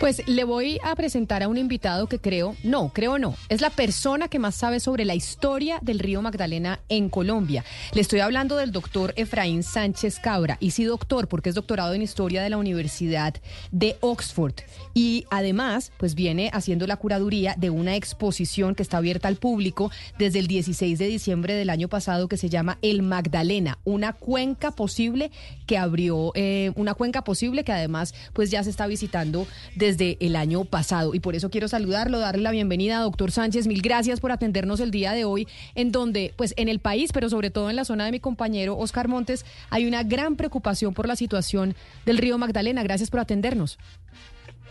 Pues le voy a presentar a un invitado que creo, no, creo no, es la persona que más sabe sobre la historia del río Magdalena en Colombia. Le estoy hablando del doctor Efraín Sánchez Cabra, y sí doctor, porque es doctorado en historia de la Universidad de Oxford. Y además, pues viene haciendo la curaduría de una exposición que está abierta al público desde el 16 de diciembre del año pasado que se llama El Magdalena, una cuenca posible que abrió, eh, una cuenca posible que además pues ya se está visitando desde el año pasado. Y por eso quiero saludarlo, darle la bienvenida doctor Sánchez. Mil gracias por atendernos el día de hoy, en donde, pues en el país, pero sobre todo en la zona de mi compañero Oscar Montes, hay una gran preocupación por la situación del río Magdalena. Gracias por atendernos.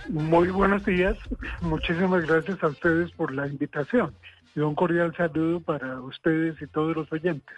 Muy buenos días. Muchísimas gracias a ustedes por la invitación. Y un cordial saludo para ustedes y todos los oyentes.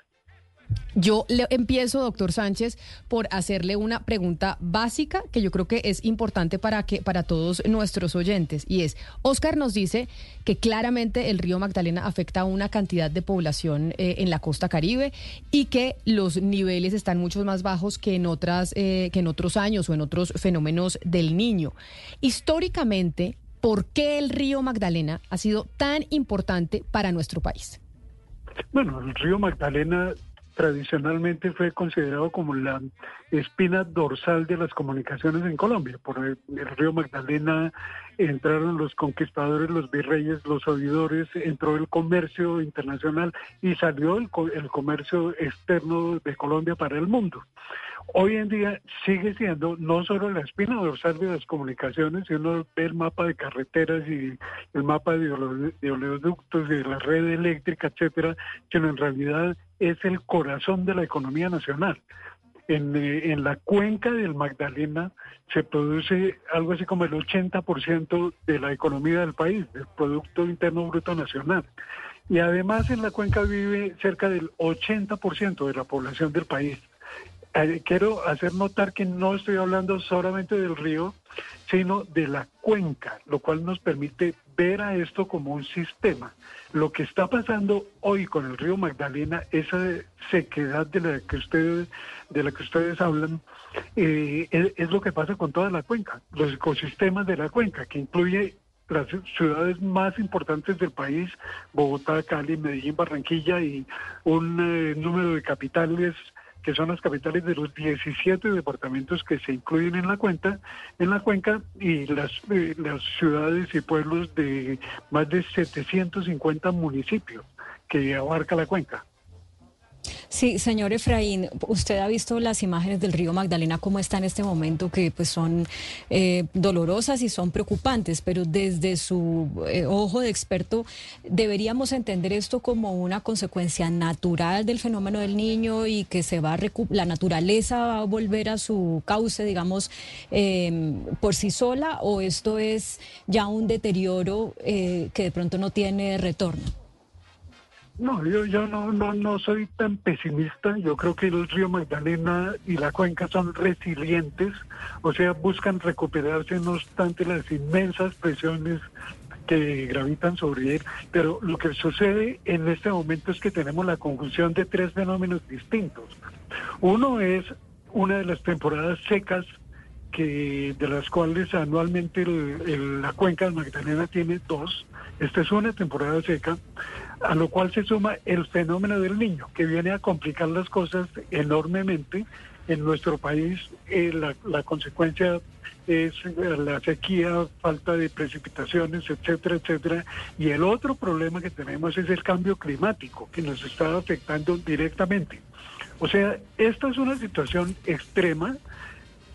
Yo le empiezo, doctor Sánchez, por hacerle una pregunta básica que yo creo que es importante para que para todos nuestros oyentes y es, Oscar nos dice que claramente el río Magdalena afecta a una cantidad de población eh, en la costa caribe y que los niveles están mucho más bajos que en otras eh, que en otros años o en otros fenómenos del niño. Históricamente, ¿por qué el río Magdalena ha sido tan importante para nuestro país? Bueno, el río Magdalena tradicionalmente fue considerado como la espina dorsal de las comunicaciones en Colombia. Por el, río Magdalena entraron los conquistadores, los virreyes, los oidores, entró el comercio internacional y salió el, el comercio externo de Colombia para el mundo. Hoy en día sigue siendo no solo la espina dorsal de las comunicaciones, si uno ve el mapa de carreteras y el mapa de, oleoductos y de la red eléctrica, etcétera, sino en realidad es el corazón de la economía nacional. En, eh, en, la cuenca del Magdalena se produce algo así como el 80% de la economía del país, del Producto Interno Bruto Nacional. Y además en la cuenca vive cerca del 80% de la población del país. Eh, quiero hacer notar que no estoy hablando solamente del río, sino de la cuenca, lo cual nos permite ver a esto como un sistema. Lo que está pasando hoy con el río Magdalena, esa sequedad de la que ustedes, de la que ustedes hablan, eh, es, lo que pasa con toda la cuenca, los ecosistemas de la cuenca, que incluye las ciudades más importantes del país, Bogotá, Cali, Medellín, Barranquilla y un eh, número de capitales que son las capitales de los 17 departamentos que se incluyen en la cuenta, en la cuenca y las, eh, las ciudades y pueblos de más de 750 municipios que abarca la cuenca. Sí, señor Efraín, usted ha visto las imágenes del río Magdalena, cómo está en este momento, que pues son eh, dolorosas y son preocupantes, pero desde su eh, ojo de experto, ¿deberíamos entender esto como una consecuencia natural del fenómeno del niño y que se va a la naturaleza va a volver a su cauce, digamos, em, por sí sola, o esto es ya un deterioro eh, que de pronto no tiene retorno? No, yo, yo no, no, no soy tan pesimista. Yo creo que el río Magdalena y la cuenca son resilientes, o sea, buscan recuperarse no obstante las inmensas presiones que gravitan sobre él. Pero lo que sucede en este momento es que tenemos la conjunción de tres fenómenos distintos. Uno es una de las temporadas secas que de las cuales anualmente la cuenca del Magdalena tiene dos. Esta es una temporada seca a lo cual se suma el fenómeno del niño, que viene a complicar las cosas enormemente. En nuestro país eh, la, consecuencia es eh, la sequía, falta de precipitaciones, etcétera, etcétera. Y el otro problema que tenemos es el cambio climático, que nos está afectando directamente. O sea, esta es una situación extrema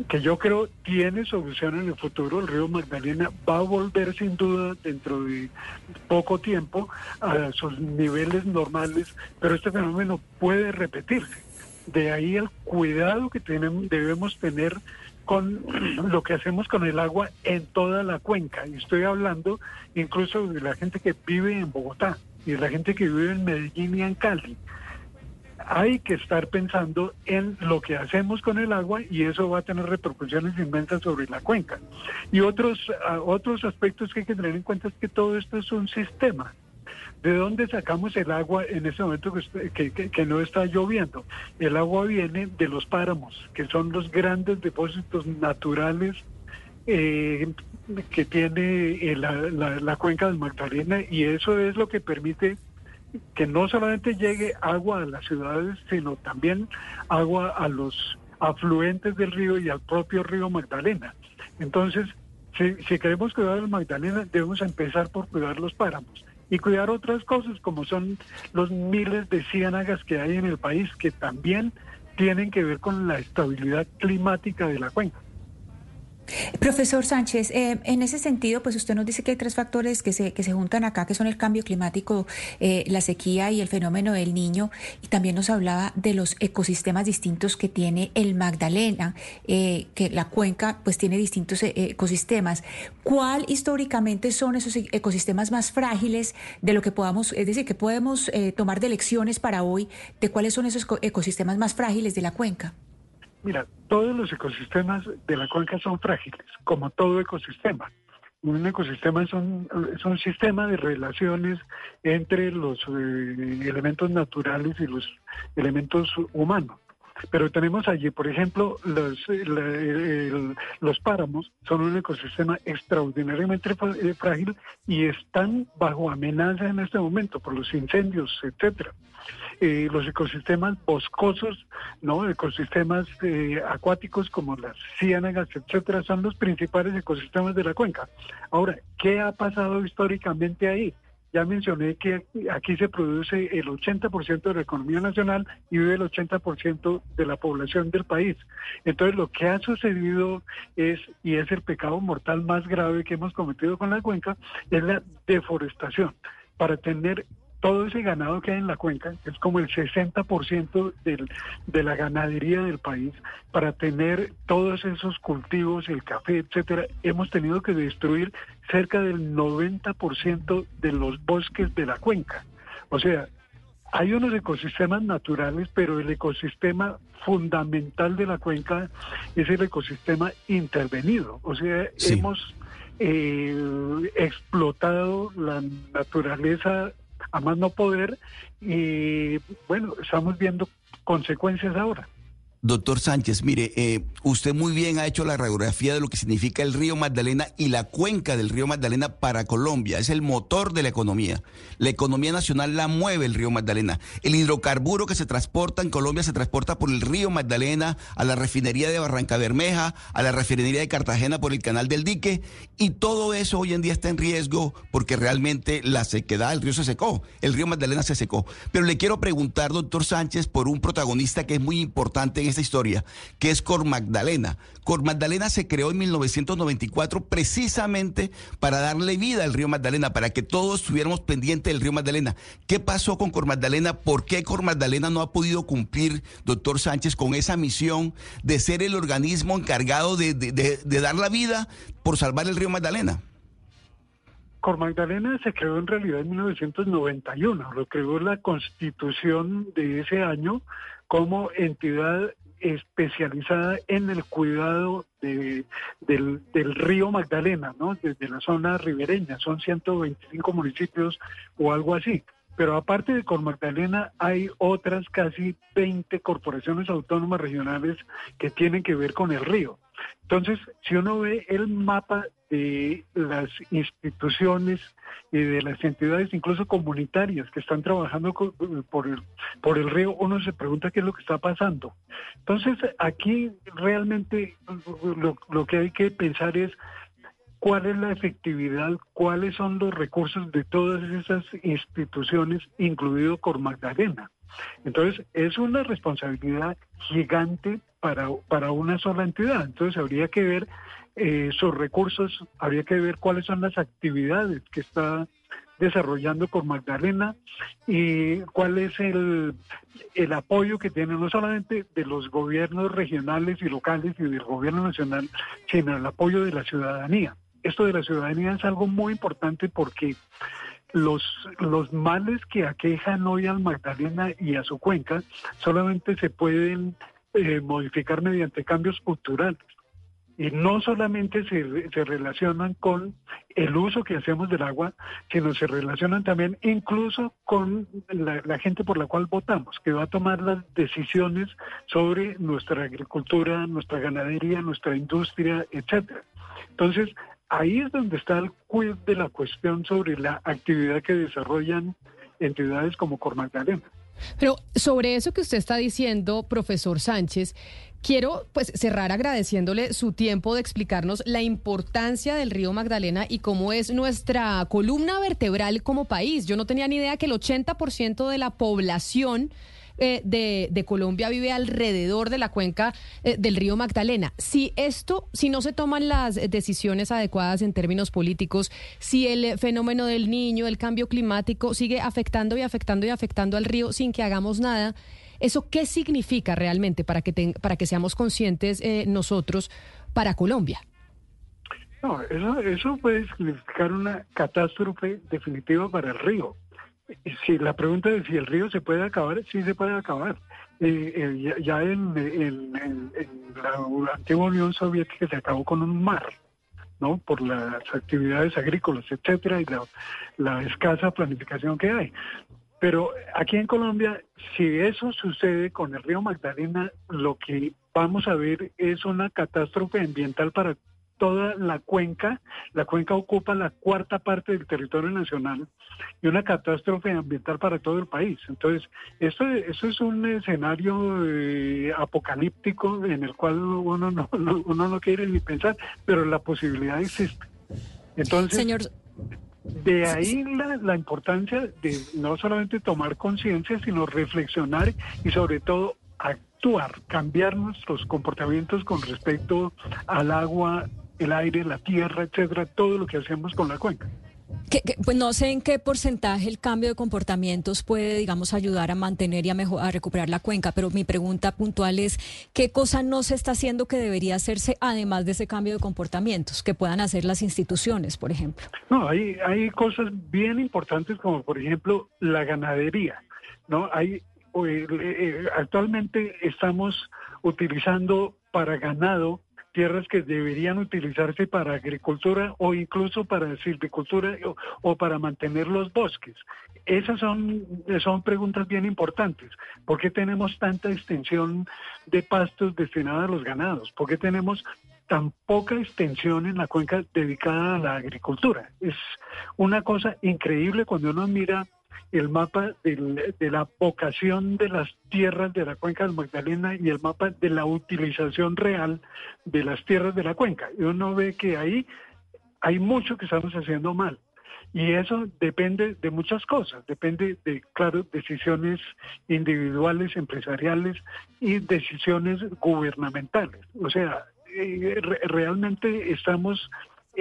que yo creo tiene solución en el futuro. El río Magdalena va a volver sin duda dentro de poco tiempo a sus niveles normales, pero este fenómeno puede repetirse. De ahí el cuidado que tenemos, debemos tener con lo que hacemos con el agua en toda la cuenca. Y estoy hablando incluso de la gente que vive en Bogotá y la gente que vive en Medellín y en Cali hay que estar pensando en lo que hacemos con el agua y eso va a tener repercusiones inmensas sobre la cuenca. Y otros, ah, otros aspectos que hay que tener en cuenta es que todo esto es un sistema. ¿De dónde sacamos el agua en ese momento que, no está lloviendo? El agua viene de los páramos, que son los grandes depósitos naturales eh, que tiene la, cuenca del Magdalena y eso es lo que permite que no solamente llegue agua a las ciudades, sino también agua a los afluentes del río y al propio río Magdalena. Entonces, si, si queremos cuidar el Magdalena, debemos empezar por cuidar los páramos y cuidar otras cosas como son los miles de ciénagas que hay en el país que también tienen que ver con la estabilidad climática de la cuenca. Profesor Sánchez, eh, en ese sentido, pues usted nos dice que hay tres factores que se, que se juntan acá, que son el cambio climático, eh, la sequía y el fenómeno del niño, y también nos hablaba de los ecosistemas distintos que tiene el Magdalena, eh, que la cuenca pues tiene distintos ecosistemas. ¿Cuál históricamente son esos e-, ecosistemas más frágiles de lo que podamos, es decir, que podemos tomar de lecciones para hoy de cuáles son esos ecosistemas más frágiles de la cuenca? Mira, todos los ecosistemas de la cuenca son frágiles, como todo ecosistema. Un ecosistema es un, sistema de relaciones entre los eh, elementos naturales y los elementos humanos. Pero tenemos allí, por ejemplo, los, los páramos son un ecosistema extraordinariamente eh, frágil y están bajo amenaza en este momento por los incendios, etcétera. Eh, los ecosistemas boscosos, no, ecosistemas eh, acuáticos como las ciénagas, etcétera, son los principales ecosistemas de la cuenca. Ahora, ¿qué ha pasado históricamente ahí? Ya mencioné que aquí se produce el 80% de la economía nacional y vive el 80% de la población del país. Entonces lo que ha sucedido es, y es el pecado mortal más grave que hemos cometido con la cuenca, es la deforestación. Para tener todo ese ganado que hay en la cuenca, es como el 60% del, de la ganadería del país, para tener todos esos cultivos, el café, etcétera, hemos tenido que destruir cerca del 90% de los bosques de la cuenca. O sea, hay unos ecosistemas naturales, pero el ecosistema fundamental de la cuenca es el ecosistema intervenido. O sea, hemos eh, explotado la naturaleza a más no poder y bueno, estamos viendo consecuencias ahora. Doctor Sánchez, mire, eh, usted muy bien ha hecho la radiografía de lo que significa el río Magdalena y la cuenca del río Magdalena para Colombia. Es el motor de la economía. La economía nacional la mueve el río Magdalena. El hidrocarburo que se transporta en Colombia se transporta por el río Magdalena a la refinería de Barranca Bermeja, a la refinería de Cartagena por el canal del dique. Y todo eso hoy en día está en riesgo porque realmente la sequedad, el río se secó, el río Magdalena se secó. Pero le quiero preguntar, doctor Sánchez, por un protagonista que es muy importante en esta historia, que es Cor Magdalena. Cor Magdalena se creó en 1994 precisamente para darle vida al río Magdalena, para que todos estuviéramos pendientes del río Magdalena. ¿Qué pasó con Cor Magdalena? ¿Por qué Cor Magdalena no ha podido cumplir, doctor Sánchez, con esa misión de ser el organismo encargado de, de dar la vida por salvar el río Magdalena? Cor Magdalena se creó en realidad en 1991, lo creó la constitución de ese año como entidad especializada en el cuidado del, río Magdalena, ¿no? Desde la zona ribereña, son 125 municipios o algo así. Pero aparte de Cor Magdalena, hay otras casi 20 corporaciones autónomas regionales que tienen que ver con el río. Entonces, si uno ve el mapa de las instituciones y de las entidades, incluso comunitarias, que están trabajando por el, por el río, uno se pregunta qué es lo que está pasando. Entonces, aquí realmente lo, lo que hay que pensar es cuál es la efectividad, cuáles son los recursos de todas esas instituciones, incluido Cor Magdalena. Entonces, es una responsabilidad gigante para, para una sola entidad. Entonces, habría que ver eh, sus recursos, habría que ver cuáles son las actividades que está desarrollando con Magdalena y cuál es el, el apoyo que tiene no solamente de los gobiernos regionales y locales y del gobierno nacional, sino el apoyo de la ciudadanía. Esto de la ciudadanía es algo muy importante porque los, los males que aquejan hoy al Magdalena y a su cuenca solamente se pueden eh, modificar mediante cambios culturales. Y no solamente se, se relacionan con el uso que hacemos del agua, sino se relacionan también incluso con la, gente por la cual votamos, que va a tomar las decisiones sobre nuestra agricultura, nuestra ganadería, nuestra industria, etcétera. Entonces, ahí es donde está el quid de la cuestión sobre la actividad que desarrollan entidades como Cormagdalena. Pero sobre eso que usted está diciendo, profesor Sánchez, quiero pues cerrar agradeciéndole su tiempo de explicarnos la importancia del río Magdalena y cómo es nuestra columna vertebral como país. Yo no tenía ni idea que el 80% de la población eh, de, Colombia vive alrededor de la cuenca eh, del río Magdalena. Si esto, si no se toman las decisiones adecuadas en términos políticos, si el fenómeno del niño, el cambio climático sigue afectando y afectando y afectando al río sin que hagamos nada, ¿eso qué significa realmente para que, para que seamos conscientes eh, nosotros para Colombia? No, eso, eso puede significar una catástrofe definitiva para el río. Si la pregunta es si el río se puede acabar, sí se puede acabar. Eh, eh, ya, en, la antigua Unión Soviética se acabó con un mar, ¿no? Por las actividades agrícolas, etcétera, y la, escasa planificación que hay. Pero aquí en Colombia, si eso sucede con el río Magdalena, lo que vamos a ver es una catástrofe ambiental para toda la cuenca. La cuenca ocupa la cuarta parte del territorio nacional y una catástrofe ambiental para todo el país. Entonces, esto, eso es un escenario eh, apocalíptico en el cual uno no, uno no quiere ni pensar, pero la posibilidad existe. Entonces, Señor... de ahí la, la importancia de no solamente tomar conciencia, sino reflexionar y sobre todo actuar, cambiar nuestros comportamientos con respecto al agua, el aire, la tierra, etcétera, todo lo que hacemos con la cuenca. Pues no sé en qué porcentaje el cambio de comportamientos puede, digamos, ayudar a mantener y a, mejor, a recuperar la cuenca, pero mi pregunta puntual es, ¿qué cosa no se está haciendo que debería hacerse además de ese cambio de comportamientos, que puedan hacer las instituciones, por ejemplo? No, hay, hay cosas bien importantes como, por ejemplo, la ganadería, ¿no? Hay, eh, eh, actualmente estamos utilizando para ganado tierras que deberían utilizarse para agricultura o incluso para silvicultura o, para mantener los bosques. Esas son, son preguntas bien importantes. ¿Por qué tenemos tanta extensión de pastos destinados a los ganados? ¿Por qué tenemos tan poca extensión en la cuenca dedicada a la agricultura? Es una cosa increíble cuando uno mira el mapa de la vocación de las tierras de la cuenca del Magdalena y el mapa de la utilización real de las tierras de la cuenca. Y uno ve que ahí hay mucho que estamos haciendo mal. Y eso depende de muchas cosas, depende de, claro, decisiones individuales, empresariales y decisiones gubernamentales. O sea, eh, realmente estamos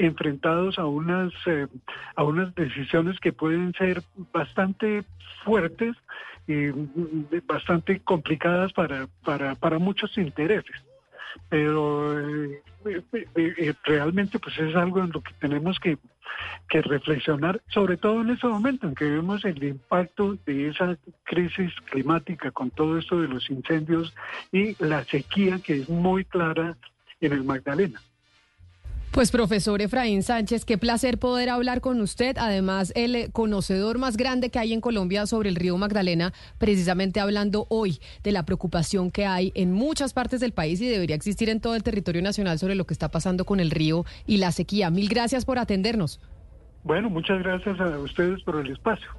enfrentados a unas eh, a unas decisiones que pueden ser bastante fuertes y mm, bastante complicadas para para, para muchos intereses pero eh, eh, realmente pues es algo en lo que tenemos que, que reflexionar, sobre todo en este momento en que vemos el impacto de esa crisis climática con todo esto de los incendios y la sequía que es muy clara en el Magdalena. Pues profesor Efraín Sánchez, qué placer poder hablar con usted, además el conocedor más grande que hay en Colombia sobre el río Magdalena, precisamente hablando hoy de la preocupación que hay en muchas partes del país y debería existir en todo el territorio nacional sobre lo que está pasando con el río y la sequía. Mil gracias por atendernos. Bueno, muchas gracias a ustedes por el espacio.